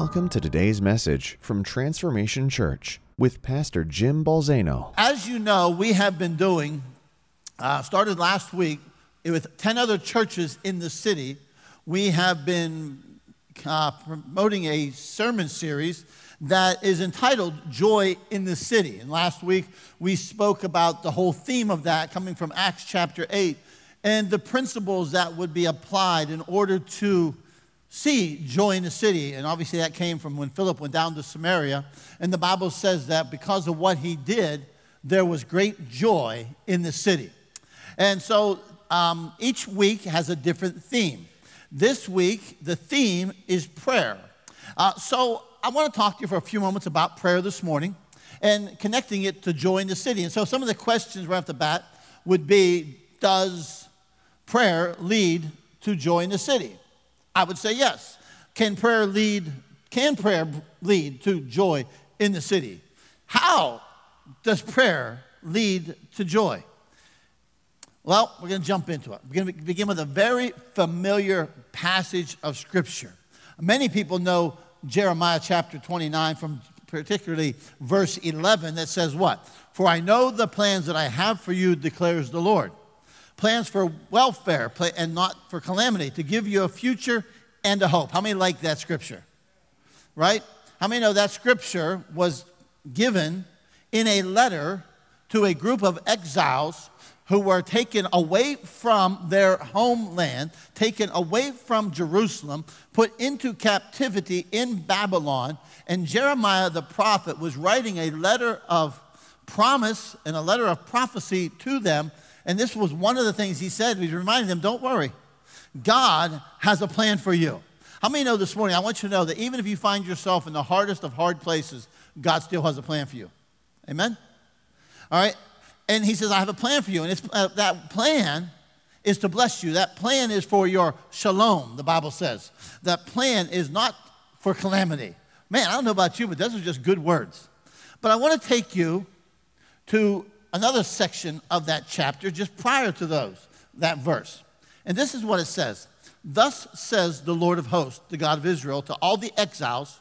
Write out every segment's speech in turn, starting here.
Welcome to today's message from Transformation Church with Pastor Jim Balzano. As you know, we have been doing, uh, started last week with 10 other churches in the city. We have been uh, promoting a sermon series that is entitled Joy in the City. And last week we spoke about the whole theme of that coming from Acts chapter 8 and the principles that would be applied in order to see joy in the city. And obviously, that came from when Philip went down to Samaria. And the Bible says that because of what he did, there was great joy in the city. And so um, each week has a different theme. This week, the theme is prayer. Uh, so I want to talk to you for a few moments about prayer this morning and connecting it to joy in the city. And so some of the questions right off the bat would be Does prayer lead to joy in the city? I would say yes. Can prayer lead, can prayer lead to joy in the city? How does prayer lead to joy? Well, we're going to jump into it. We're going to begin with a very familiar passage of Scripture. Many people know Jeremiah chapter 29 from particularly verse 11 that says what? For I know the plans that I have for you, declares the Lord plans for welfare and not for calamity, to give you a future and a hope. How many like that scripture? Right? How many know that scripture was given in a letter to a group of exiles who were taken away from their homeland, taken away from Jerusalem, put into captivity in Babylon. And Jeremiah the prophet was writing a letter of promise and a letter of prophecy to them and this was one of the things he said. He reminded them, don't worry. God has a plan for you. How many know this morning? I want you to know that even if you find yourself in the hardest of hard places, God still has a plan for you. Amen? All right? And he says, I have a plan for you. And it's, uh, that plan is to bless you. That plan is for your shalom, the Bible says. That plan is not for calamity. Man, I don't know about you, but those are just good words. But I want to take you to another section of that chapter just prior to those, that verse. And this is what it says. Thus says the Lord of hosts, the God of Israel, to all the exiles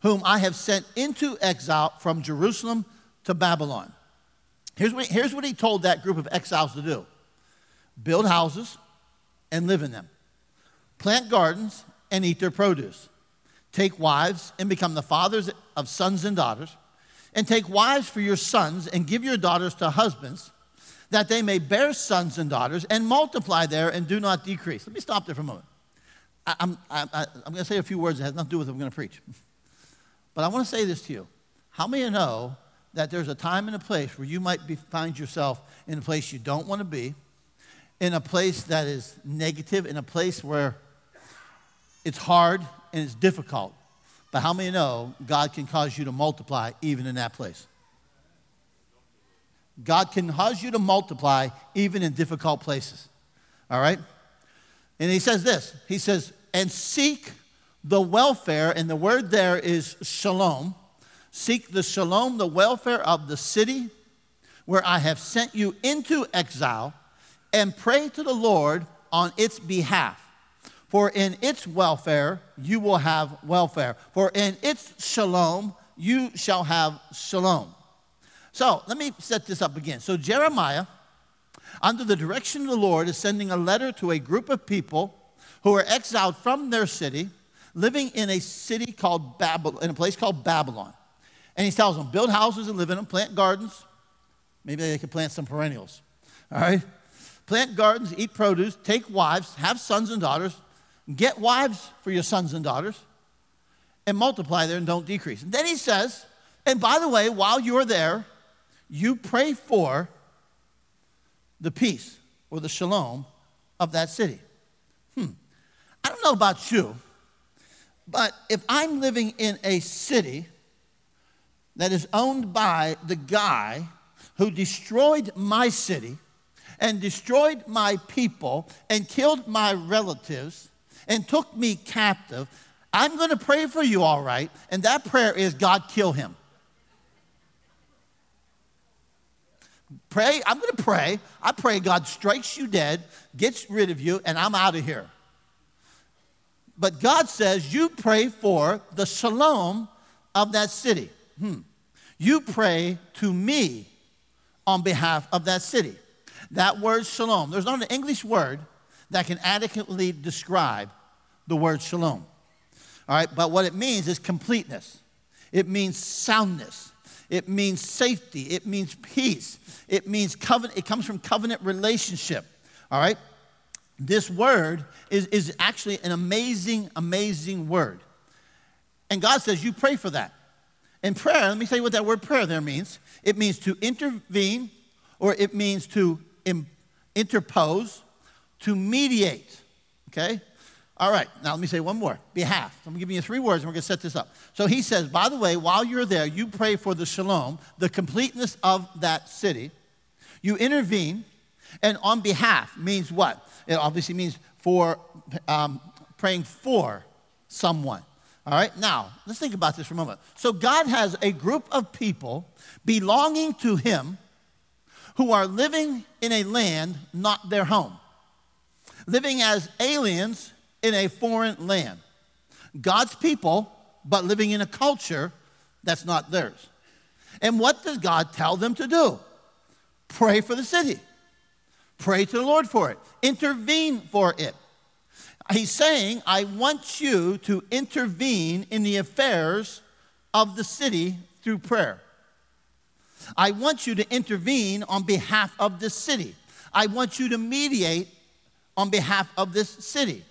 whom I have sent into exile from Jerusalem to Babylon. Here's what, here's what he told that group of exiles to do. Build houses and live in them, plant gardens and eat their produce, take wives and become the fathers of sons and daughters and take wives for your sons and give your daughters to husbands, that they may bear sons and daughters and multiply there and do not decrease. Let me stop there for a moment. I, am I'm, I'm going to say a few words that has nothing to do with what I'm going to preach. But I want to say this to you. How many of you know that there's a time and a place where you might be, find yourself in a place you don't want to be, in a place that is negative, in a place where it's hard and it's difficult? But how many know God can cause you to multiply even in that place? God can cause you to multiply even in difficult places. All right? And he says this He says, and seek the welfare, and the word there is shalom. Seek the shalom, the welfare of the city where I have sent you into exile, and pray to the Lord on its behalf. For in its welfare you will have welfare. For in its shalom you shall have shalom. So let me set this up again. So Jeremiah, under the direction of the Lord, is sending a letter to a group of people who are exiled from their city, living in a city called Babylon, in a place called Babylon. And he tells them, build houses and live in them, plant gardens. Maybe they could plant some perennials. All right? Plant gardens, eat produce, take wives, have sons and daughters, Get wives for your sons and daughters and multiply there and don't decrease. And then he says, and by the way, while you're there, you pray for the peace or the shalom of that city. Hmm. I don't know about you, but if I'm living in a city that is owned by the guy who destroyed my city and destroyed my people and killed my relatives and took me captive, I'm going to pray for you, all right. And that prayer is God, kill him. Pray, I'm going to pray. I pray God strikes you dead, gets rid of you, and I'm out of here. but God says you pray for the shalom of that city. Hmm. You pray to me on behalf of that city. That word shalom, there's not an English word that can adequately describe the word shalom. All right, but what it means is completeness, it means soundness, it means safety, it means peace, it means covenant, it comes from covenant relationship. All right, this word is, is actually an amazing, amazing word. And God says, You pray for that. And prayer, let me tell you what that word prayer there means. It means to intervene, or it means to interpose, to mediate. Okay? All right, now let me say one more behalf. I'm giving you three words and we're going to set this up. So he says, by the way, while you're there, you pray for the shalom, the completeness of that city. You intervene, and on behalf means what? It obviously means for um, praying for someone. All right, now let's think about this for a moment. So God has a group of people belonging to Him who are living in a land not their home, living as aliens in a foreign land. God's people, but living in a culture that's not theirs. And what does God tell them to do? Pray for the city. Pray to the Lord for it. Intervene for it. He's saying, I want you to intervene in the affairs of the city through prayer. I want you to intervene on behalf of the city. I want you to mediate on behalf of this city.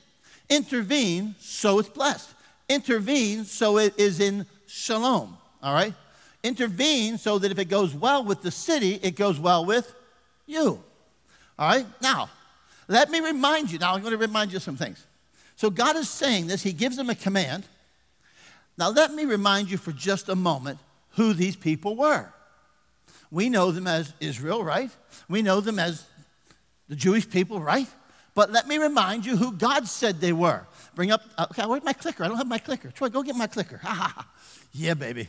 Intervene so it's blessed. Intervene so it is in shalom. All right? Intervene so that if it goes well with the city, it goes well with you. All right? Now, let me remind you. Now, I'm going to remind you some things. So, God is saying this, He gives them a command. Now, let me remind you for just a moment who these people were. We know them as Israel, right? We know them as the Jewish people, right? But let me remind you who God said they were. Bring up, okay, where's my clicker? I don't have my clicker. Troy, go get my clicker. ha ha yeah, baby.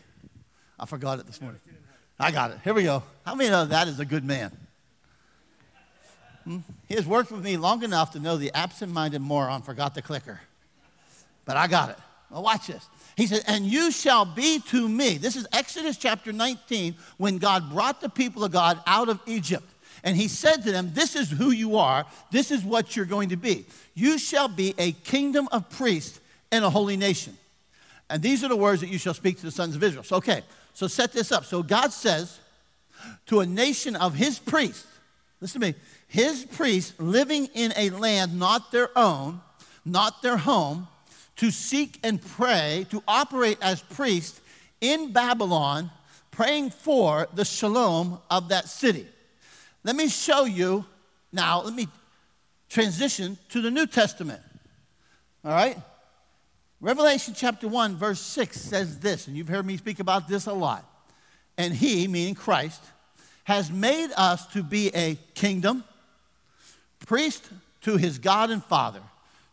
I forgot it this morning. I got it. Here we go. How many know that is a good man? Hmm? He has worked with me long enough to know the absent minded moron forgot the clicker. But I got it. Well, watch this. He said, And you shall be to me. This is Exodus chapter 19 when God brought the people of God out of Egypt. And he said to them, This is who you are. This is what you're going to be. You shall be a kingdom of priests and a holy nation. And these are the words that you shall speak to the sons of Israel. So, okay, so set this up. So God says to a nation of his priests, listen to me, his priests living in a land not their own, not their home, to seek and pray, to operate as priests in Babylon, praying for the shalom of that city. Let me show you now, let me transition to the New Testament. All right? Revelation chapter 1, verse 6 says this, and you've heard me speak about this a lot. And he, meaning Christ, has made us to be a kingdom, priest to his God and Father.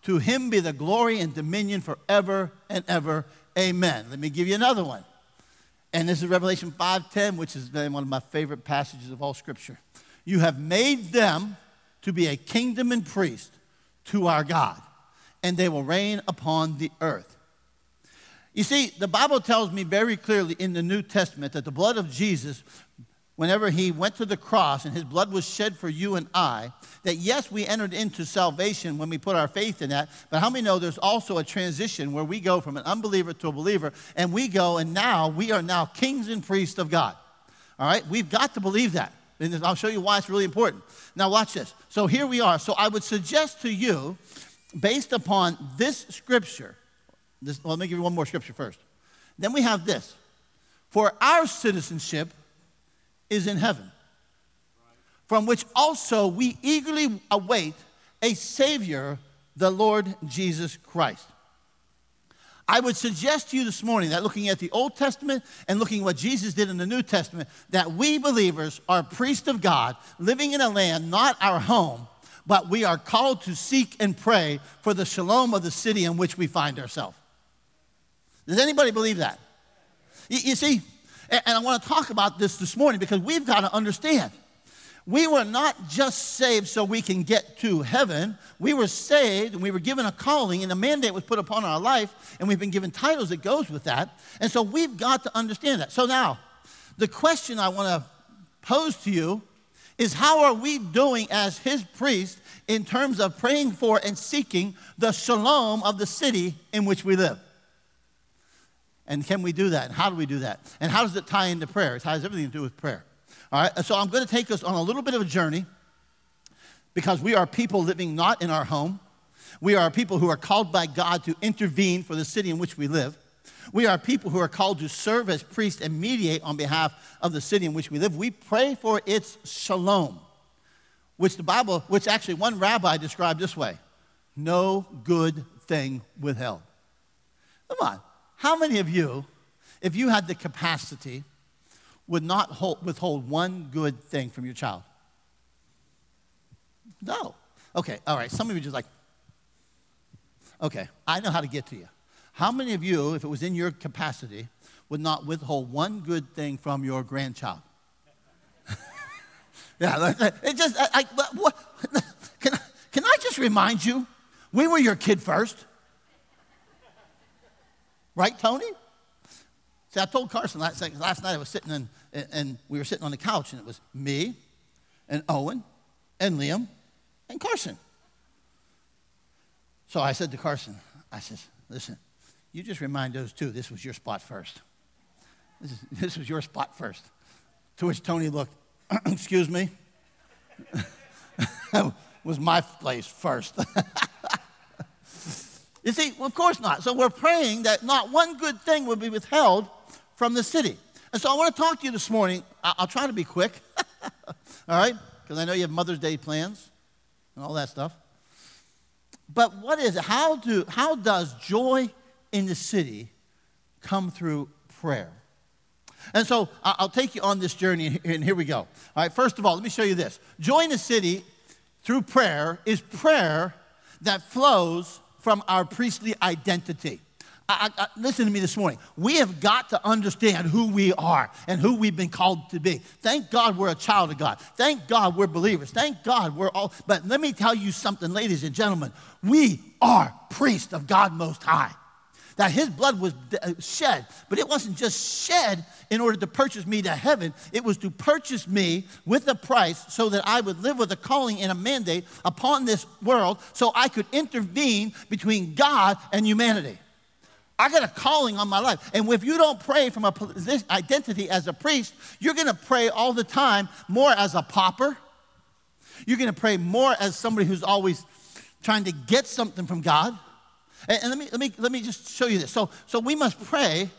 To him be the glory and dominion forever and ever. Amen. Let me give you another one. And this is Revelation 5:10, which is uh, one of my favorite passages of all scripture. You have made them to be a kingdom and priest to our God, and they will reign upon the earth. You see, the Bible tells me very clearly in the New Testament that the blood of Jesus whenever he went to the cross and his blood was shed for you and I, that yes, we entered into salvation when we put our faith in that, but how many know there's also a transition where we go from an unbeliever to a believer and we go and now we are now kings and priests of God. All right? We've got to believe that. And I'll show you why it's really important. Now, watch this. So here we are. So I would suggest to you, based upon this scripture, this, well, let me give you one more scripture first. Then we have this. For our citizenship is in heaven, from which also we eagerly await a Savior, the Lord Jesus Christ. I would suggest to you this morning that looking at the Old Testament and looking at what Jesus did in the New Testament, that we believers are priests of God, living in a land not our home, but we are called to seek and pray for the shalom of the city in which we find ourselves. Does anybody believe that? You see, and I want to talk about this this morning because we've got to understand we were not just saved so we can get to heaven. We were saved and we were given a calling and a mandate was put upon our life and we've been given titles that goes with that. And so we've got to understand that. So now, the question I want to pose to you is how are we doing as his priest in terms of praying for and seeking the shalom of the city in which we live? And can we do that? And how do we do that? And how does it tie into prayer? It has everything to do with prayer. All right, so I'm going to take us on a little bit of a journey because we are people living not in our home. We are people who are called by God to intervene for the city in which we live. We are people who are called to serve as priests and mediate on behalf of the city in which we live. We pray for its shalom, which the Bible, which actually one rabbi described this way no good thing withheld. Come on. How many of you, if you had the capacity would not hold, withhold one good thing from your child? No. Okay, all right. Some of you just like, okay, I know how to get to you. How many of you, if it was in your capacity, would not withhold one good thing from your grandchild? yeah, it just, I, I, what, can, can I just remind you, we were your kid first. Right, Tony? See, I told Carson last, last night I was sitting in, and we were sitting on the couch, and it was me, and Owen, and Liam, and Carson. So I said to Carson, I said, listen, you just remind those two this was your spot first. This, is, this was your spot first. To which Tony looked, excuse me? was my place first. you see, well, of course not. So we're praying that not one good thing will be withheld from the city. And so I want to talk to you this morning. I'll try to be quick, all right? Because I know you have Mother's Day plans and all that stuff. But what is it? How, do, how does joy in the city come through prayer? And so I'll take you on this journey, and here we go. All right, first of all, let me show you this. Joy in the city through prayer is prayer that flows from our priestly identity. I, I, listen to me this morning. We have got to understand who we are and who we've been called to be. Thank God we're a child of God. Thank God we're believers. Thank God we're all. But let me tell you something, ladies and gentlemen. We are priests of God Most High. That his blood was uh, shed, but it wasn't just shed in order to purchase me to heaven. It was to purchase me with a price so that I would live with a calling and a mandate upon this world so I could intervene between God and humanity. I got a calling on my life. And if you don't pray from a identity as a priest, you're going to pray all the time more as a pauper. You're going to pray more as somebody who's always trying to get something from God. And, and let, me, let, me, let me just show you this. So, so we must pray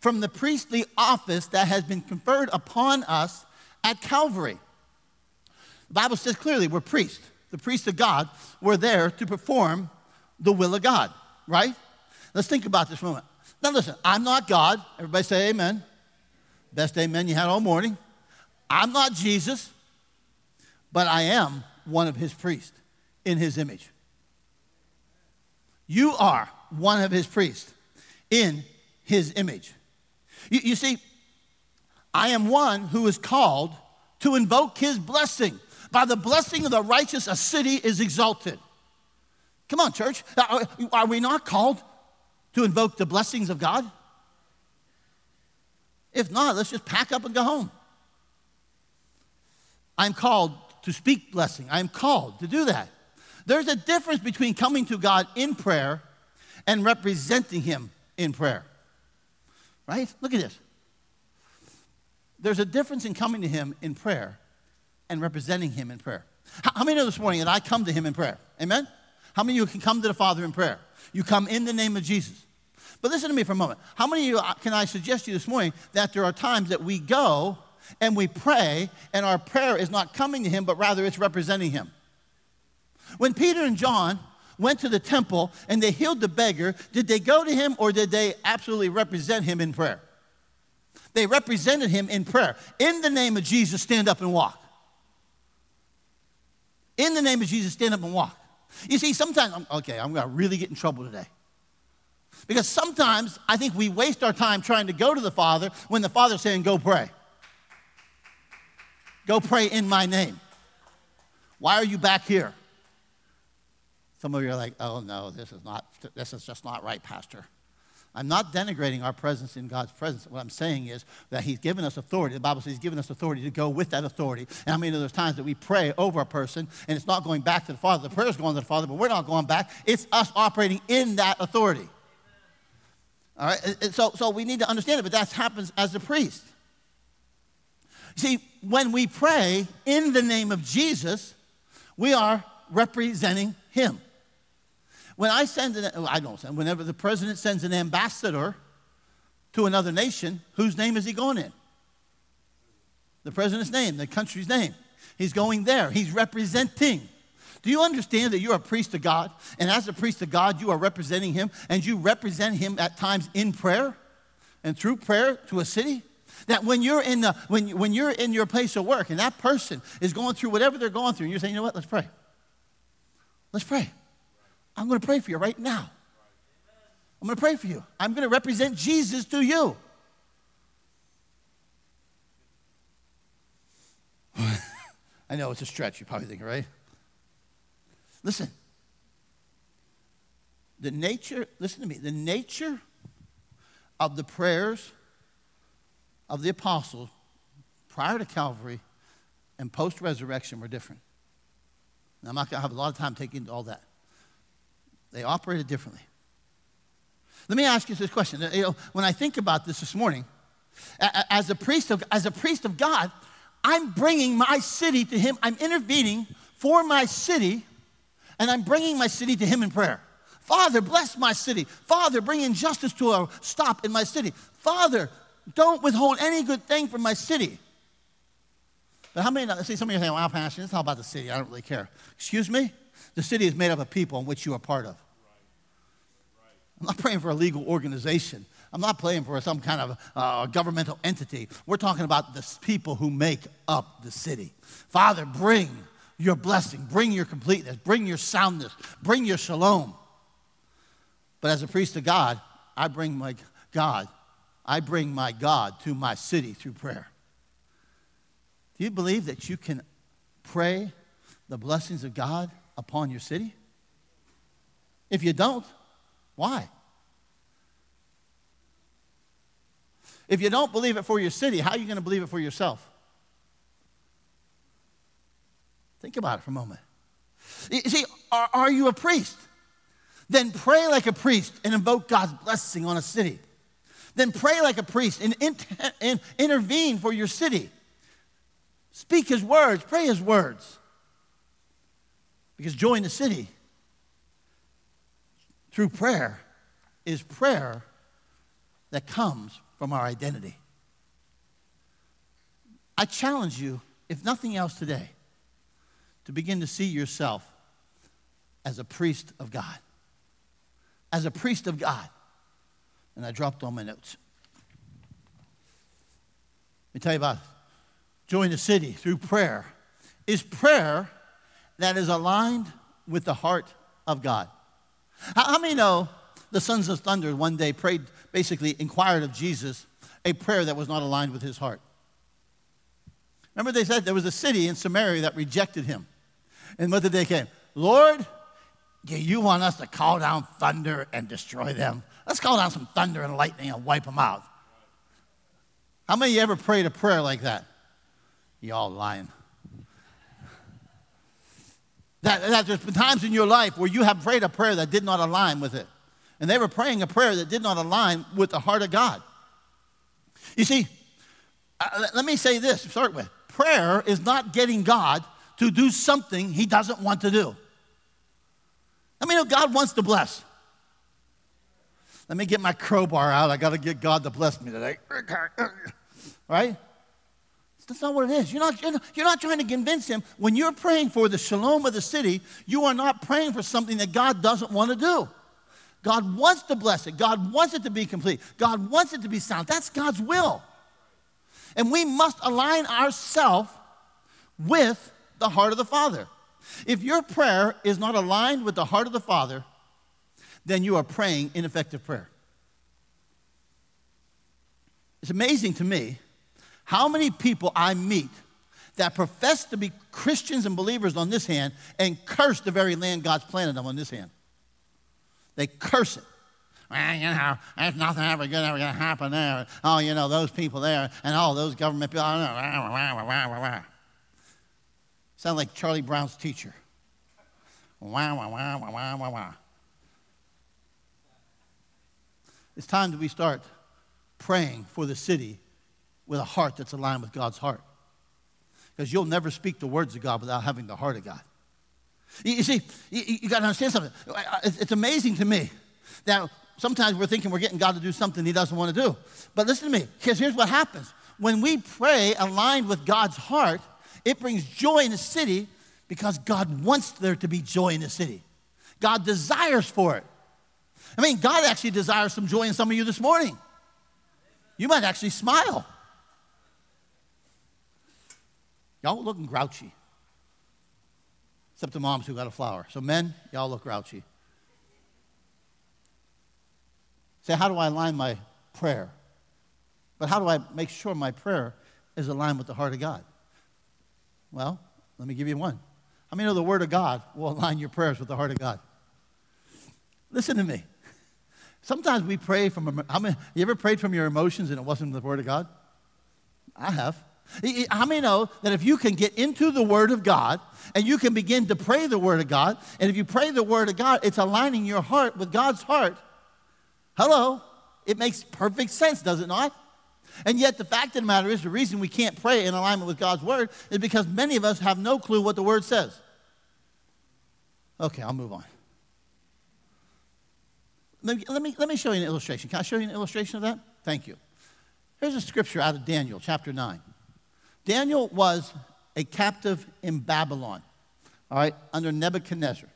from the priestly office that has been conferred upon us at Calvary. The Bible says clearly we're priests. The priests of God were there to perform the will of God, right? Let's think about this for a moment. Now, listen, I'm not God. Everybody say amen. Best amen you had all morning. I'm not Jesus, but I am one of his priests in his image. You are one of his priests in his image. You, you, see, I am one who is called to invoke his blessing. By the blessing of the righteous, a city is exalted. Come on, church. Are, are we not called to invoke the blessings of God? If not, let's just pack up and go home. I'm called to speak blessing. I'm called to do that. There's a difference between coming to God in prayer and representing Him in prayer. Right? Look at this. There's a difference in coming to Him in prayer and representing Him in prayer. How many know this morning that I come to Him in prayer? Amen? How many of you can come to the Father in prayer? You come in the name of Jesus. But listen to me for a moment. How many of you uh, can I suggest to you this morning that there are times that we go and we pray, and our prayer is not coming to Him, but rather it's representing Him? When Peter and John went to the temple and they healed the beggar, did they go to him or did they absolutely represent him in prayer? They represented him in prayer. In the name of Jesus, stand up and walk. In the name of Jesus, stand up and walk. You see, sometimes, okay, I'm going to really get in trouble today. Because sometimes I think we waste our time trying to go to the Father when the Father's saying, Go pray. Go pray in my name. Why are you back here? Some of you are like, oh no, this is not, this is just not right, Pastor. I'm not denigrating our presence in God's presence. What I'm saying is that He's given us authority. The Bible says He's given us authority to go with that authority. And I mean, there's times that we pray over a person and it's not going back to the Father. The prayer is going to the Father, but we're not going back. It's us operating in that authority. All right? So, so we need to understand it, but that happens as a priest. See, when we pray in the name of Jesus, we are representing Him. When I send an, I don't send, whenever the president sends an ambassador to another nation, whose name is he going in? The president's name, the country's name. He's going there, he's representing. Do you understand that you're a priest of God? And as a priest of God, you are representing him, and you represent him at times in prayer and through prayer to a city? That when you're in the when, when you're in your place of work and that person is going through whatever they're going through, and you're saying, you know what, let's pray. Let's pray. I'm going to pray for you right now. I'm going to pray for you. I'm going to represent Jesus to you. I know it's a stretch, you probably think, right? Listen. The nature, listen to me, the nature of the prayers of the apostles prior to Calvary and post resurrection were different. Now, I'm not going to have a lot of time taking all that. They operated differently. Let me ask you this question. You know, when I think about this this morning, as a priest of, as a priest of God, I'm bringing my city to Him. I'm intervening for my city, and I'm bringing my city to Him in prayer. Father, bless my city. Father, bring injustice to a stop in my city. Father, don't withhold any good thing from my city. But how many, see, some of you are saying, well, Pastor, it's all about the city. I don't really care. Excuse me? The city is made up of people in which you are part of. I'm not praying for a legal organization. I'm not praying for some kind of uh, governmental entity. We're talking about the people who make up the city. Father, bring your blessing, bring your completeness, bring your soundness, bring your shalom. But as a priest of God, I bring my God, I bring my God to my city through prayer. Do you believe that you can pray the blessings of God upon your city? If you don't, why? If you don't believe it for your city, how are you going to believe it for yourself? Think about it for a moment. You see, are, are you a priest? Then pray like a priest and invoke God's blessing on a city. Then pray like a priest and, and intervene for your city. Speak his words, pray his words. Because joy in the city through prayer is prayer that comes from our identity. I challenge you, if nothing else today, to begin to see yourself as a priest of God. As a priest of God. And I dropped all my notes. Let me tell you about joy in the city through prayer. Is prayer that is aligned with the heart of God. How, many know the sons of thunder one day prayed, basically inquired of Jesus a prayer that was not aligned with his heart? Remember, they said there was a city in Samaria that rejected him. And what did they say? Lord, do you want us to call down thunder and destroy them? Let's call down some thunder and lightning and wipe them out. How many of you ever prayed a prayer like that? You all lying. That, that there's been times in your life where you have prayed a prayer that did not align with it. And they were praying a prayer that did not align with the heart of God. You see, uh, let me say this to start with prayer is not getting God to do something he doesn't want to do. I mean, God wants to bless. Let me get my crowbar out. I got to get God to bless me today. Right? That's not what it is. You're not, you're not, you're not trying to convince him. When you're praying for the shalom of the city, you are not praying for something that God doesn't want to do. God wants to bless it. God wants it to be complete. God wants it to be sound. That's God's will. And we must align ourselves with the heart of the Father. If your prayer is not aligned with the heart of the Father, then you are praying ineffective prayer. It's amazing to me how many people I meet that profess to be Christians and believers on this hand and curse the very land God's planted them on this hand. They curse it. Well, you know, there's nothing ever good ever going to happen there. Oh, you know, those people there and all those government people. Sound like Charlie Brown's teacher. It's time that we start praying for the city with a heart that's aligned with God's heart. Because you'll never speak the words of God without having the heart of God. You, you see, you, you got to understand something. It's amazing to me that sometimes we're thinking we're getting God to do something He doesn't want to do. But listen to me, because here's what happens. When we pray aligned with God's heart, it brings joy in the city because God wants there to be joy in the city. God desires for it. I mean, God actually desires some joy in some of you this morning. You might actually smile. Y'all looking grouchy. Except the moms who got a flower. So, men, y'all look grouchy. Say, how do I align my prayer? But how do I make sure my prayer is aligned with the heart of God? Well, let me give you one. How many know the Word of God will align your prayers with the heart of God? Listen to me. Sometimes we pray from, how many, you ever prayed from your emotions and it wasn't the Word of God? I have. How many know that if you can get into the Word of God and you can begin to pray the Word of God, and if you pray the Word of God, it's aligning your heart with God's heart? Hello? It makes perfect sense, does it not? And yet, the fact of the matter is, the reason we can't pray in alignment with God's word is because many of us have no clue what the word says. Okay, I'll move on. Let me, let me, let me show you an illustration. Can I show you an illustration of that? Thank you. Here's a scripture out of Daniel, chapter 9. Daniel was a captive in Babylon, all right, under Nebuchadnezzar.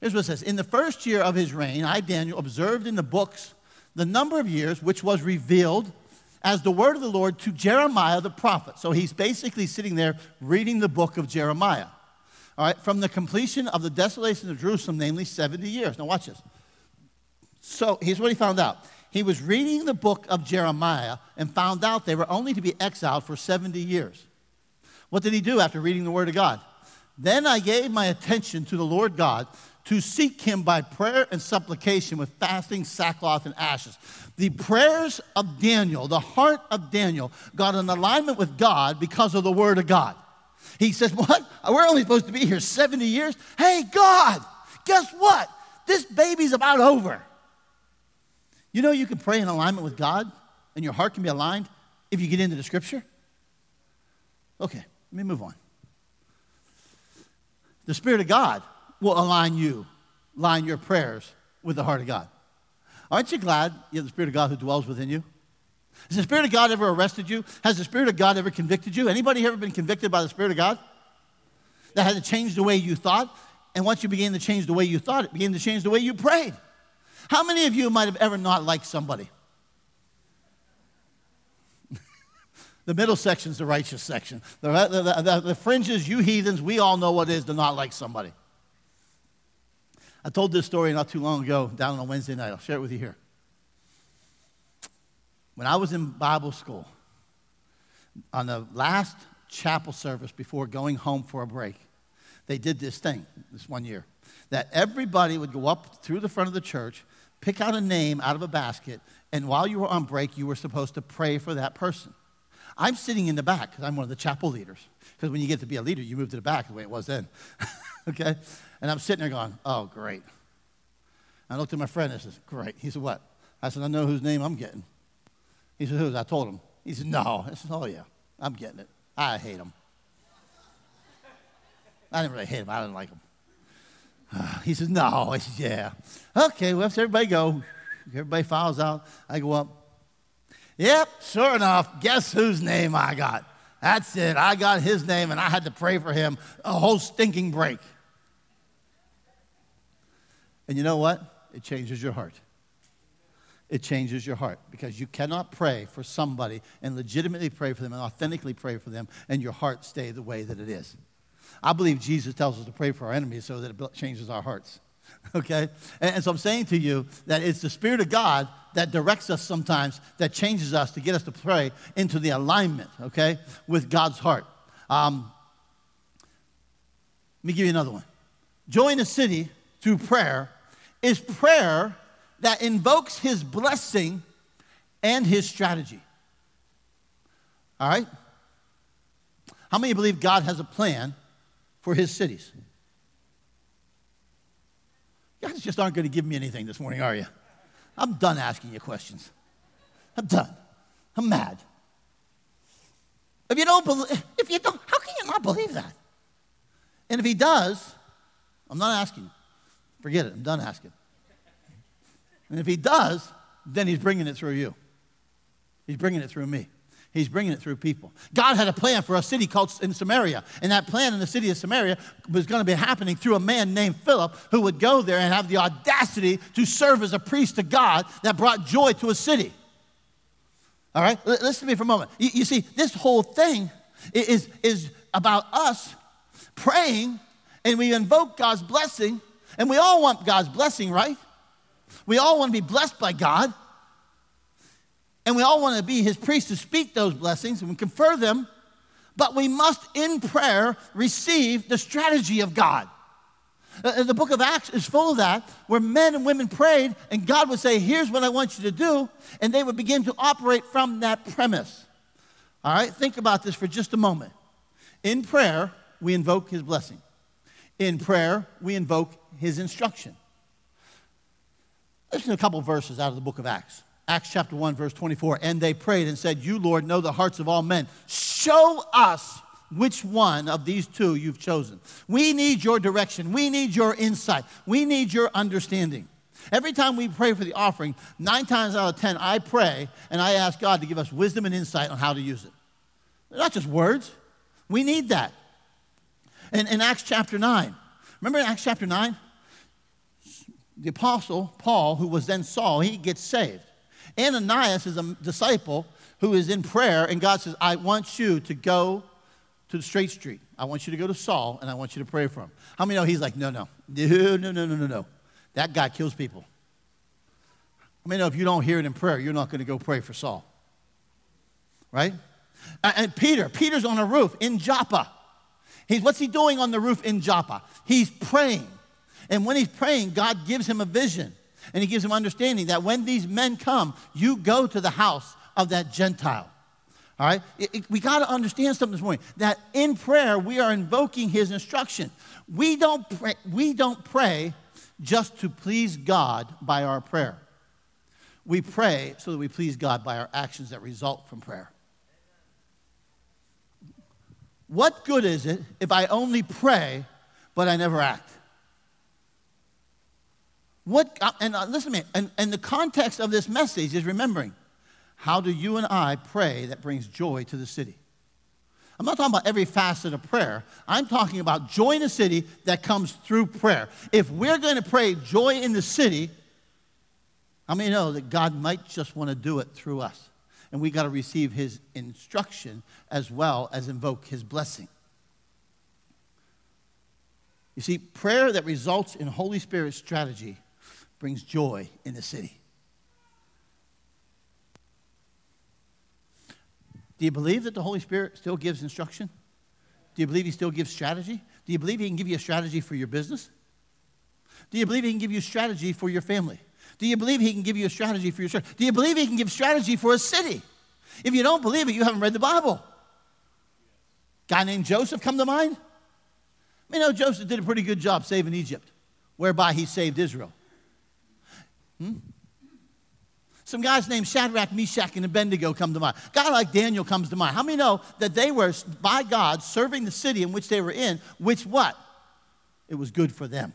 Here's what it says In the first year of his reign, I, Daniel, observed in the books the number of years which was revealed as the word of the Lord to Jeremiah the prophet. So he's basically sitting there reading the book of Jeremiah. All right, from the completion of the desolation of Jerusalem, namely 70 years. Now, watch this. So here's what he found out. He was reading the book of Jeremiah and found out they were only to be exiled for 70 years. What did he do after reading the word of God? Then I gave my attention to the Lord God to seek him by prayer and supplication with fasting, sackcloth, and ashes. The prayers of Daniel, the heart of Daniel, got an alignment with God because of the word of God. He says, What? We're only supposed to be here 70 years? Hey, God, guess what? This baby's about over. You know, you can pray in alignment with God and your heart can be aligned if you get into the scripture? Okay, let me move on. The Spirit of God will align you, align your prayers with the heart of God. Aren't you glad you have the Spirit of God who dwells within you? Has the Spirit of God ever arrested you? Has the Spirit of God ever convicted you? Anybody ever been convicted by the Spirit of God? That had to change the way you thought? And once you began to change the way you thought, it began to change the way you prayed. How many of you might have ever not liked somebody? the middle section's the righteous section. The, the, the, the, fringes, you heathens, we all know what it is to not like somebody. I told this story not too long ago down on a Wednesday night. I'll share it with you here. When I was in Bible school, on the last chapel service before going home for a break, they did this thing this one year that everybody would go up through the front of the church, pick out a name out of a basket, and while you were on break, you were supposed to pray for that person. I'm sitting in the back because I'm one of the chapel leaders. Because when you get to be a leader, you move to the back the way it was then. okay? And I'm sitting there going, oh, great. I looked at my friend and I said, great. He said, what? I said, I know whose name I'm getting. He said, whose? I told him. He said, no. I said, oh, yeah, I'm getting it. I hate him. I didn't really hate him. I didn't like him. He says, no. I said, yeah. Okay, well, let's everybody go. Everybody files out. I go up. Yep, sure enough, guess whose name I got? That's it. I got his name, and I had to pray for him a whole stinking break. And you know what? It changes your heart. It changes your heart because you cannot pray for somebody and legitimately pray for them and authentically pray for them and your heart stay the way that it is. I believe Jesus tells us to pray for our enemies so that it changes our hearts. Okay? And, and so I'm saying to you that it's the Spirit of God that directs us sometimes, that changes us to get us to pray into the alignment, okay, with God's heart. Um, let me give you another one. Join a city through prayer is prayer that invokes his blessing and his strategy. All right? How many believe God has a plan for his cities? You guys just aren't going to give me anything this morning, are you? I'm done asking you questions. I'm done. I'm mad. If you don't believe, if you don't, how can you not believe that? And if he does, I'm not asking. Forget it. I'm done asking. And if he does, then he's bringing it through you. He's bringing it through me. He's bringing it through people. God had a plan for a city called in Samaria, and that plan in the city of Samaria was going to be happening through a man named Philip who would go there and have the audacity to serve as a priest to God that brought joy to a city. All right, L- listen to me for a moment. You, you see, this whole thing is, is about us praying, and we invoke God's blessing, and we all want God's blessing, right? We all want to be blessed by God. And we all want to be his priest to speak those blessings and confer them, but we must, in prayer, receive the strategy of God. Uh, the book of Acts is full of that, where men and women prayed, and God would say, Here's what I want you to do, and they would begin to operate from that premise. All right, think about this for just a moment. In prayer, we invoke his blessing. In prayer, we invoke his instruction. Listen to a couple verses out of the book of Acts. Acts chapter 1, verse 24. And they prayed and said, You, Lord, know the hearts of all men. Show us which one of these two you've chosen. We need your direction. We need your insight. We need your understanding. Every time we pray for the offering, nine times out of ten, I pray and I ask God to give us wisdom and insight on how to use it. They're not just words, we need that. And in Acts chapter 9, remember in Acts chapter 9? The apostle Paul, who was then Saul, he gets saved. Ananias is a disciple who is in prayer, and God says, I want you to go to the straight street. I want you to go to Saul, and I want you to pray for him. How many know he's like, no, no, no, no, no, no, no, no. That guy kills people. I mean, know if you don't hear it in prayer, you're not going to go pray for Saul. Right? And Peter, Peter's on a roof in Joppa. He's, what's he doing on the roof in Joppa? He's praying. And when he's praying, God gives him a vision. And he gives him understanding that when these men come, you go to the house of that Gentile. All right? It, it, we got to understand something this morning that in prayer, we are invoking his instruction. We don't, pray, we don't pray just to please God by our prayer. We pray so that we please God by our actions that result from prayer. What good is it if I only pray but I never act? What, uh, and uh, listen to me, and, and the context of this message is remembering how do you and I pray that brings joy to the city? I'm not talking about every facet of prayer. I'm talking about joy in the city that comes through prayer. If we're going to pray joy in the city, how many know that God might just want to do it through us? And we got to receive his instruction as well as invoke his blessing. You see, prayer that results in Holy Spirit strategy brings joy in the city. Do you believe that the Holy Spirit still gives instruction? Do you believe He still gives strategy? Do you believe He can give you a strategy for your business? Do you believe He can give you strategy for your family? Do you believe He can give you a strategy for your church? Do you believe He can give strategy for a city? If you don't believe it, you haven't read the Bible. Guy named Joseph come to mind? You know Joseph did a pretty good job saving Egypt, whereby he saved Israel. Hmm? Some guys named Shadrach, Meshach, and Abednego come to mind. A guy like Daniel comes to mind. How many know that they were, by God, serving the city in which they were in, which what? It was good for them.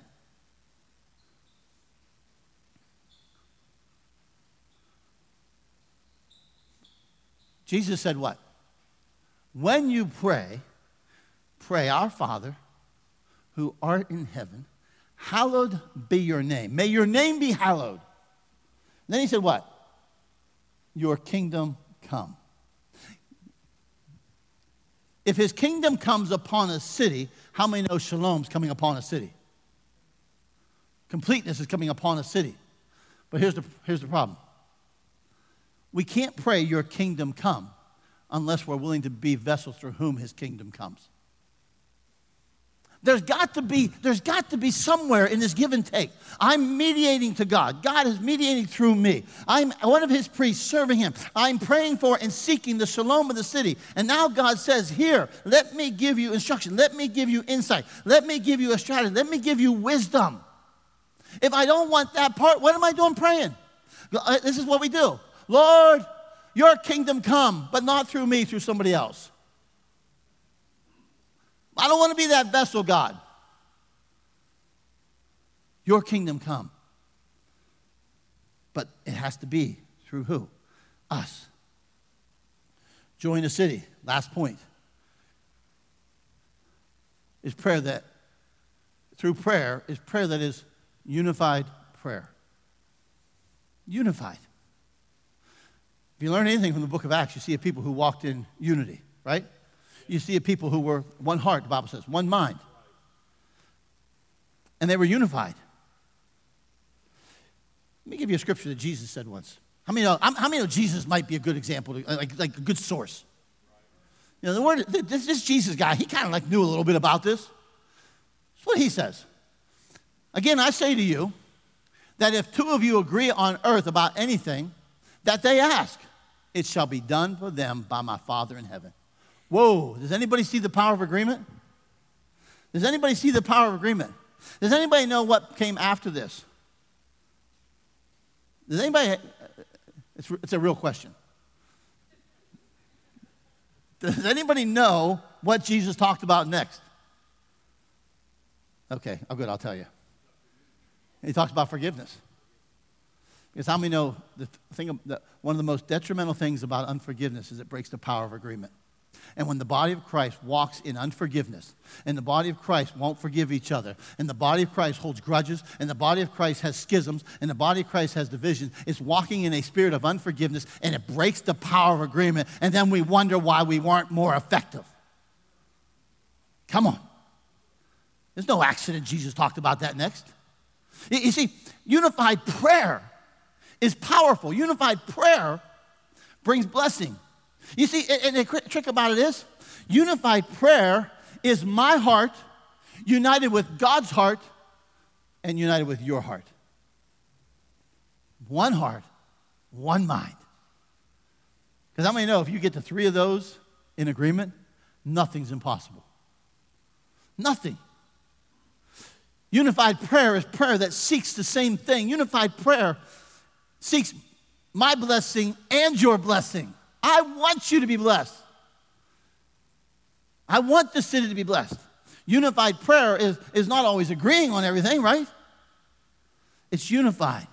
Jesus said what? When you pray, pray, Our Father, who art in heaven, hallowed be your name. May your name be hallowed. Then he said, What? Your kingdom come. If his kingdom comes upon a city, how many know shalom's coming upon a city? Completeness is coming upon a city. But here's the, here's the problem we can't pray, Your kingdom come, unless we're willing to be vessels through whom his kingdom comes. There's got to be, there's got to be somewhere in this give and take. I'm mediating to God. God is mediating through me. I'm one of his priests serving him. I'm praying for and seeking the shalom of the city. And now God says, Here, let me give you instruction. Let me give you insight. Let me give you a strategy. Let me give you wisdom. If I don't want that part, what am I doing praying? Uh, this is what we do. Lord, your kingdom come, but not through me, through somebody else. I don't want to be that vessel, God. Your kingdom come. But it has to be through who? Us. Join the city. Last point. Is prayer that, through prayer, is prayer that is unified prayer. Unified. If you learn anything from the book of Acts, you see a people who walked in unity, right? You see a people who were one heart, the Bible says, one mind. And they were unified. Let me give you a scripture that Jesus said once. How many know, how many know Jesus might be a good example, like, like a good source? You know, the word, this, this Jesus guy, he kind of like knew a little bit about this. That's what he says. Again, I say to you that if two of you agree on earth about anything that they ask, it shall be done for them by my Father in heaven. Whoa, does anybody see the power of agreement? Does anybody see the power of agreement? Does anybody know what came after this? Does anybody? It's, it's a real question. Does anybody know what Jesus talked about next? Okay, oh good, I'll tell you. He talks about forgiveness. Because how many know the thing, the, one of the most detrimental things about unforgiveness is it breaks the power of agreement. And when the body of Christ walks in unforgiveness, and the body of Christ won't forgive each other, and the body of Christ holds grudges, and the body of Christ has schisms, and the body of Christ has division, it's walking in a spirit of unforgiveness, and it breaks the power of agreement, and then we wonder why we weren't more effective. Come on. There's no accident Jesus talked about that next. You see, unified prayer is powerful. Unified prayer brings blessing. You see, and the trick about it is unified prayer is my heart united with God's heart and united with your heart. One heart, one mind. Because how many know if you get to three of those in agreement, nothing's impossible? Nothing. Unified prayer is prayer that seeks the same thing. Unified prayer seeks my blessing and your blessing. I want you to be blessed. I want the city to be blessed. Unified prayer is, is not always agreeing on everything, right? It's unified.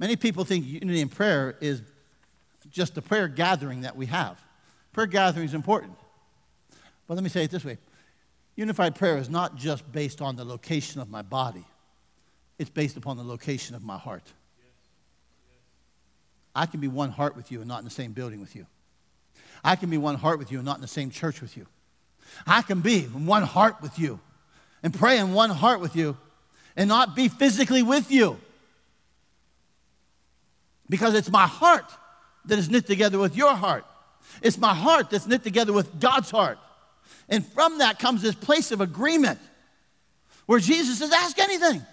Many people think unity in prayer is just the prayer gathering that we have. Prayer gathering is important. But let me say it this way unified prayer is not just based on the location of my body, it's based upon the location of my heart. I can be one heart with you and not in the same building with you. I can be one heart with you and not in the same church with you. I can be one heart with you and pray in one heart with you and not be physically with you. Because it's my heart that is knit together with your heart. It's my heart that's knit together with God's heart. And from that comes this place of agreement where Jesus says, Ask anything.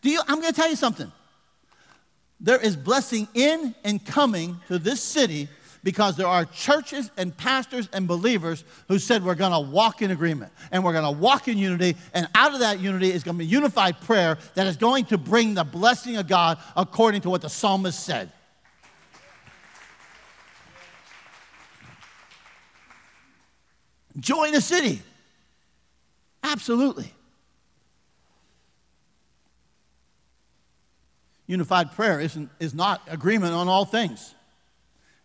Do you, I'm going to tell you something. There is blessing in and coming to this city because there are churches and pastors and believers who said we're going to walk in agreement and we're going to walk in unity. And out of that unity is going to be unified prayer that is going to bring the blessing of God according to what the psalmist said. Join the city. Absolutely. Unified prayer isn't, is not agreement on all things,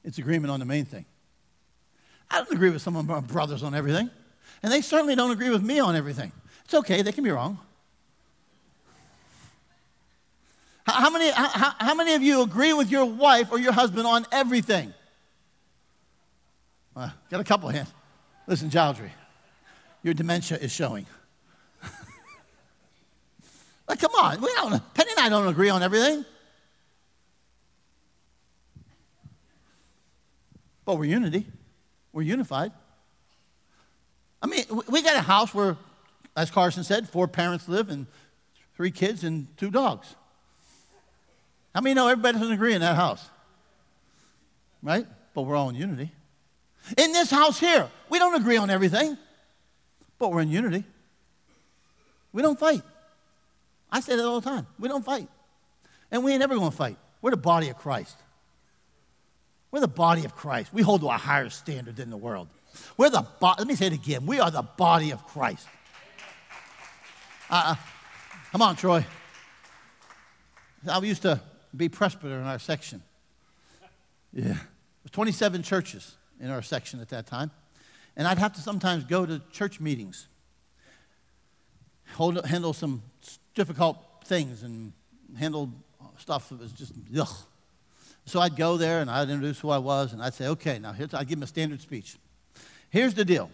it's agreement on the main thing. I don't agree with some of my brothers on everything, and they certainly don't agree with me on everything. It's okay, they can be wrong. How many, how, how many of you agree with your wife or your husband on everything? Uh, got a couple hands. Listen, Jaldry, your dementia is showing. Like, come on, we don't, Penny and I don't agree on everything. but we're unity. We're unified. I mean, we got a house where, as Carson said, four parents live and three kids and two dogs. How many know everybody doesn't agree in that house? Right? But we're all in unity. In this house here, we don't agree on everything, but we're in unity. We don't fight. I say that all the time. We don't fight. And we ain't ever going to fight. We're the body of Christ. We're the body of Christ. We hold to a higher standard than the world. We're the body. Let me say it again. We are the body of Christ. Uh, come on, Troy. I used to be presbyter in our section. Yeah. There's 27 churches in our section at that time. And I'd have to sometimes go to church meetings, hold, handle some difficult things, and handle stuff that was just ugh. So I'd go there and I'd introduce who I was, and I'd say, okay, now here's, I'd give him a standard speech. Here's the deal.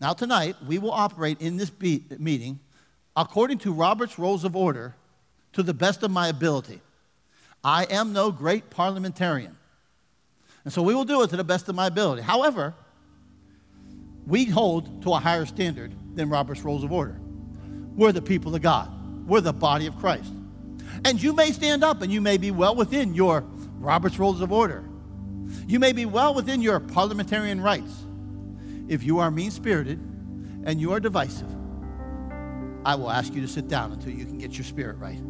Now, tonight, we will operate in this be- meeting according to Robert's Rules of Order to the best of my ability. I am no great parliamentarian. And so we will do it to the best of my ability. However, we hold to a higher standard than Robert's Rules of Order. We're the people of God, we're the body of Christ. And you may stand up and you may be well within your Robert's Rules of Order. You may be well within your parliamentarian rights. If you are mean spirited and you are divisive, I will ask you to sit down until you can get your spirit right.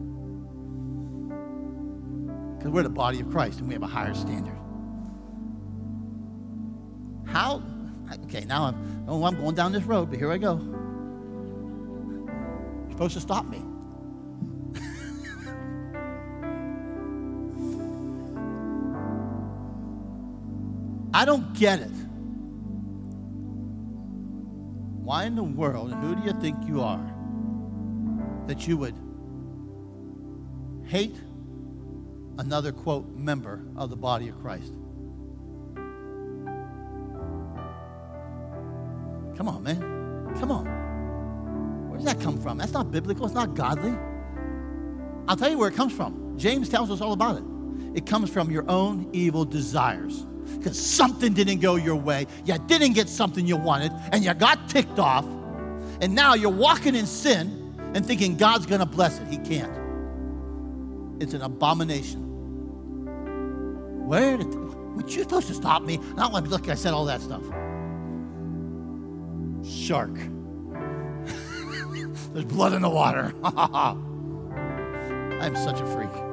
Because we're the body of Christ and we have a higher standard. How? Okay, now I'm, oh, I'm going down this road, but here I go. You're supposed to stop me. I don't get it. Why in the world, and who do you think you are, that you would hate another, quote, member of the body of Christ? Come on, man. Come on. Where does that come from? That's not biblical. It's not godly. I'll tell you where it comes from. James tells us all about it. It comes from your own evil desires because something didn't go your way. You didn't get something you wanted, and you got ticked off. And now you're walking in sin and thinking God's going to bless it. He can't. It's an abomination. Where did, what you supposed to stop me? I don't want to look, I said all that stuff. Shark. There's blood in the water. I'm such a freak.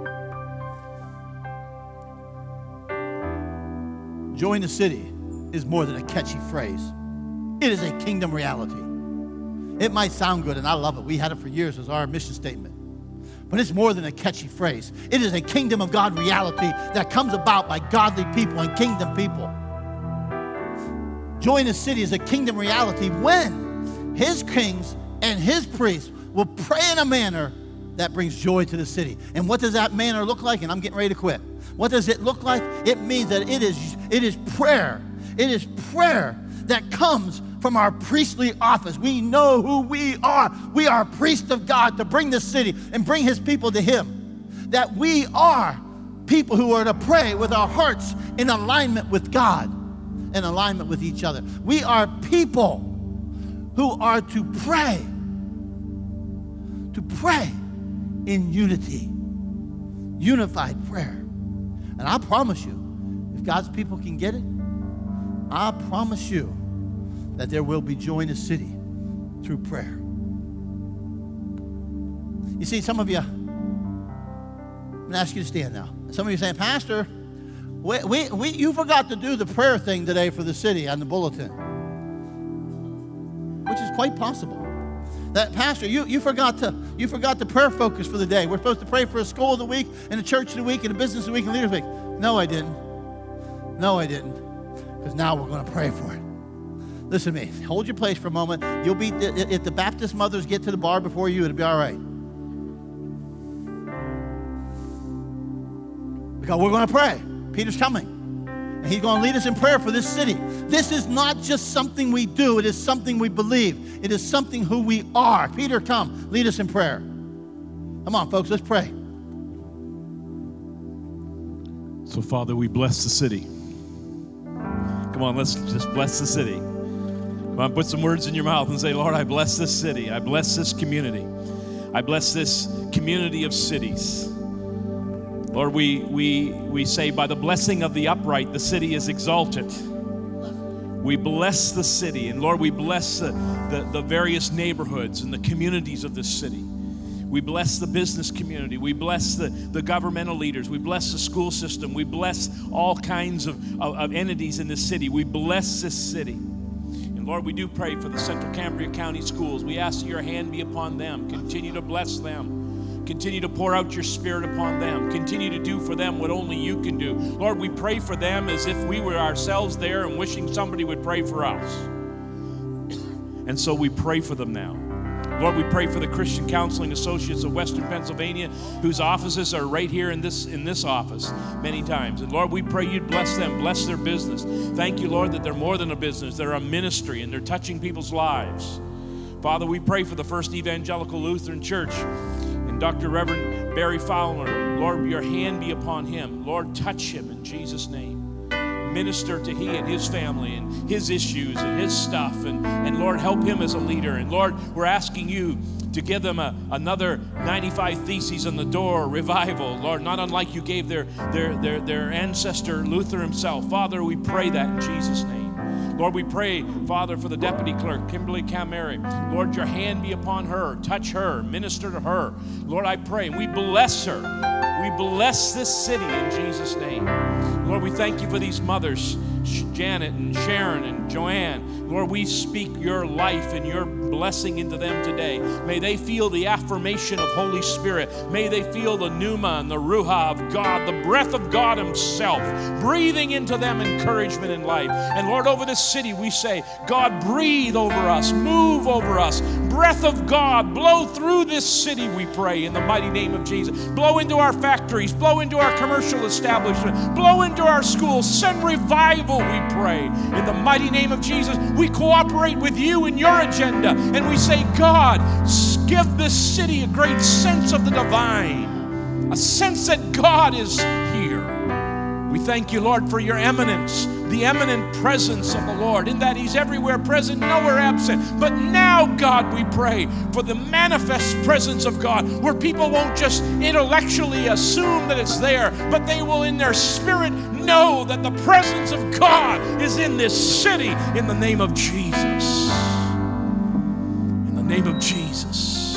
Join the city is more than a catchy phrase. It is a kingdom reality. It might sound good, and I love it. We had it for years as our mission statement. But it's more than a catchy phrase. It is a kingdom of God reality that comes about by godly people and kingdom people. Join the city is a kingdom reality when his kings and his priests will pray in a manner that brings joy to the city. And what does that manner look like? And I'm getting ready to quit. What does it look like? It means that it is, it is prayer. It is prayer that comes from our priestly office. We know who we are. We are priests of God to bring the city and bring his people to him. That we are people who are to pray with our hearts in alignment with God, in alignment with each other. We are people who are to pray, to pray in unity, unified prayer. And I promise you, if God's people can get it, I promise you that there will be joy in the city through prayer. You see, some of you, I'm going to ask you to stand now. Some of you saying, Pastor, we, we, we, you forgot to do the prayer thing today for the city on the bulletin, which is quite possible. That pastor, you, you forgot to you forgot the prayer focus for the day. We're supposed to pray for a school of the week and a church of the week and a business of the week and leaders the week. No, I didn't. No, I didn't. Because now we're going to pray for it. Listen to me. Hold your place for a moment. You'll be if the Baptist mothers get to the bar before you, it'll be all right. Because we're going to pray. Peter's coming. And he's going to lead us in prayer for this city. This is not just something we do, it is something we believe. It is something who we are. Peter, come, lead us in prayer. Come on, folks, let's pray. So, Father, we bless the city. Come on, let's just bless the city. Come on, put some words in your mouth and say, Lord, I bless this city. I bless this community. I bless this community of cities. Lord, we, we, we say, by the blessing of the upright, the city is exalted. We bless the city. And Lord, we bless the, the, the various neighborhoods and the communities of this city. We bless the business community. We bless the, the governmental leaders. We bless the school system. We bless all kinds of, of, of entities in this city. We bless this city. And Lord, we do pray for the Central Cambria County schools. We ask that your hand be upon them. Continue to bless them. Continue to pour out your spirit upon them. Continue to do for them what only you can do. Lord, we pray for them as if we were ourselves there and wishing somebody would pray for us. And so we pray for them now. Lord, we pray for the Christian Counseling Associates of Western Pennsylvania, whose offices are right here in this in this office many times. And Lord, we pray you'd bless them, bless their business. Thank you, Lord, that they're more than a business; they're a ministry, and they're touching people's lives. Father, we pray for the First Evangelical Lutheran Church and Dr. Reverend Barry Fowler. Lord, your hand be upon him. Lord, touch him in Jesus' name minister to he and his family and his issues and his stuff. And, and Lord, help him as a leader. And Lord, we're asking you to give them a, another 95 Theses on the door revival, Lord, not unlike you gave their, their, their, their ancestor Luther himself. Father, we pray that in Jesus' name. Lord, we pray, Father, for the deputy clerk, Kimberly Camary. Lord, your hand be upon her. Touch her. Minister to her. Lord, I pray. And we bless her. We bless this city in Jesus' name. Lord, we thank you for these mothers, Janet and Sharon and Joanne. Lord, we speak your life and your blessing into them today. May they feel the affirmation of Holy Spirit. May they feel the pneuma and the ruach of God, the breath of God Himself, breathing into them encouragement and life. And Lord, over this city, we say, God, breathe over us, move over us. Breath of God, blow through this city, we pray, in the mighty name of Jesus. Blow into our factories, blow into our commercial establishment, blow into our schools. Send revival, we pray. In the mighty name of Jesus, we cooperate with you in your agenda and we say, God, give this city a great sense of the divine, a sense that God is here. We thank you, Lord, for your immanence, the immanent presence of the Lord, in that He's everywhere present, nowhere absent. But now, God, we pray for the manifest presence of God, where people won't just intellectually assume that it's there, but they will, in their spirit, know that the presence of God is in this city in the name of Jesus In the name of Jesus.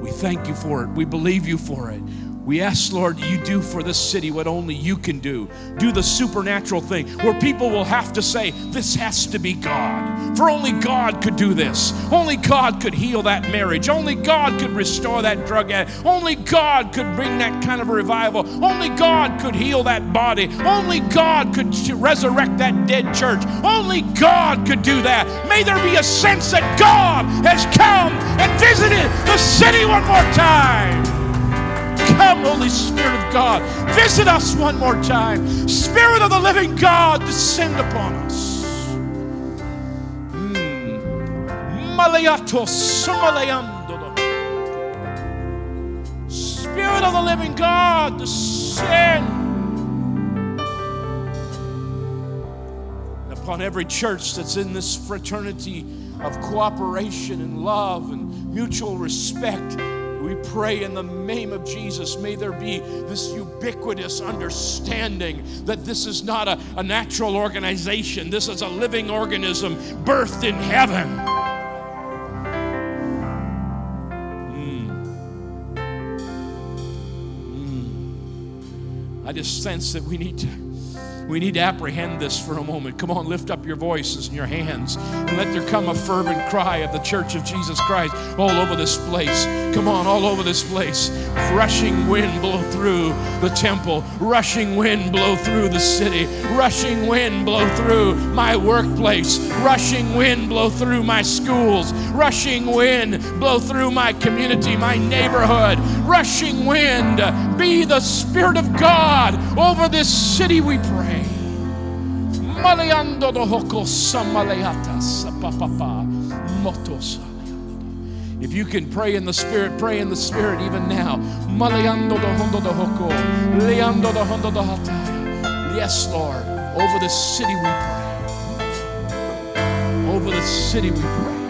We thank you for it. We believe you for it. We ask, Lord, you do for this city what only you can do. Do the supernatural thing where people will have to say, This has to be God. For only God could do this. Only God could heal that marriage. Only God could restore that drug addict. Only God could bring that kind of revival. Only God could heal that body. Only God could resurrect that dead church. Only God could do that. May there be a sense that God has come and visited the city one more time. Come, Holy Spirit of God, visit us one more time. Spirit of the living God, descend upon us. Hmm. Spirit of the living God, descend upon every church that's in this fraternity of cooperation and love and mutual respect pray in the name of Jesus, may there be this ubiquitous understanding that this is not a, a natural organization, this is a living organism birthed in heaven. Mm. Mm. I just sense that we need to we need to apprehend this for a moment. Come on, lift up your voices and your hands and let there come a fervent cry of the church of Jesus Christ all over this place. Come on, all over this place. Rushing wind blow through the temple, rushing wind blow through the city, rushing wind blow through my workplace, rushing wind blow through my schools, rushing wind blow through my community, my neighborhood, rushing wind be the Spirit of God over this city, we pray. Maleando do hoko samaleatas papapa motos. If you can pray in the Spirit, pray in the Spirit even now. Maleando do hondo do hoko, leando do hondo do hata. Yes, Lord. Over the city we pray. Over the city we pray.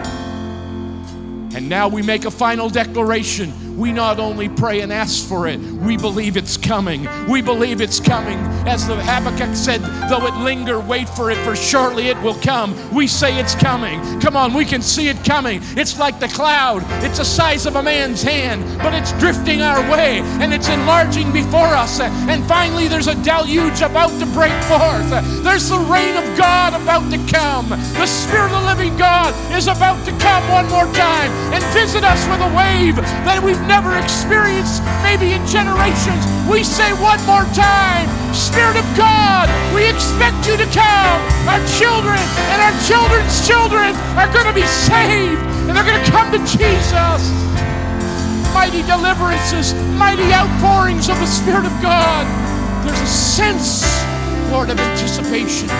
And now we make a final declaration. We not only pray and ask for it, we believe it's coming. We believe it's coming. As the Habakkuk said, though it linger, wait for it, for shortly it will come. We say it's coming. Come on, we can see it coming. It's like the cloud, it's the size of a man's hand, but it's drifting our way and it's enlarging before us. And finally, there's a deluge about to break forth. There's the rain of God about to come. The Spirit of the living God is about to come one more time and visit us with a wave that we've never experienced, maybe in generations. We say one more time, Spirit of God, we expect you to come. Our children and our children's children are going to be saved and they're going to come to Jesus. Mighty deliverances, mighty outpourings of the Spirit of God. There's a sense, Lord, of anticipation.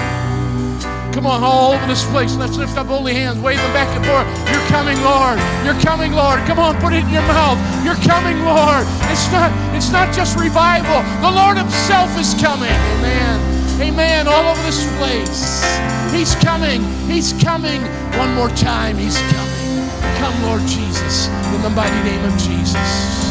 Come on, all over this place. Let's lift up holy hands, wave them back and forth. You're coming, Lord. You're coming, Lord. Come on, put it in your mouth. You're coming, Lord. It's not, it's not just revival. The Lord Himself is coming. Amen. Amen. All over this place. He's coming. He's coming. One more time. He's coming. Come, Lord Jesus, in the mighty name of Jesus.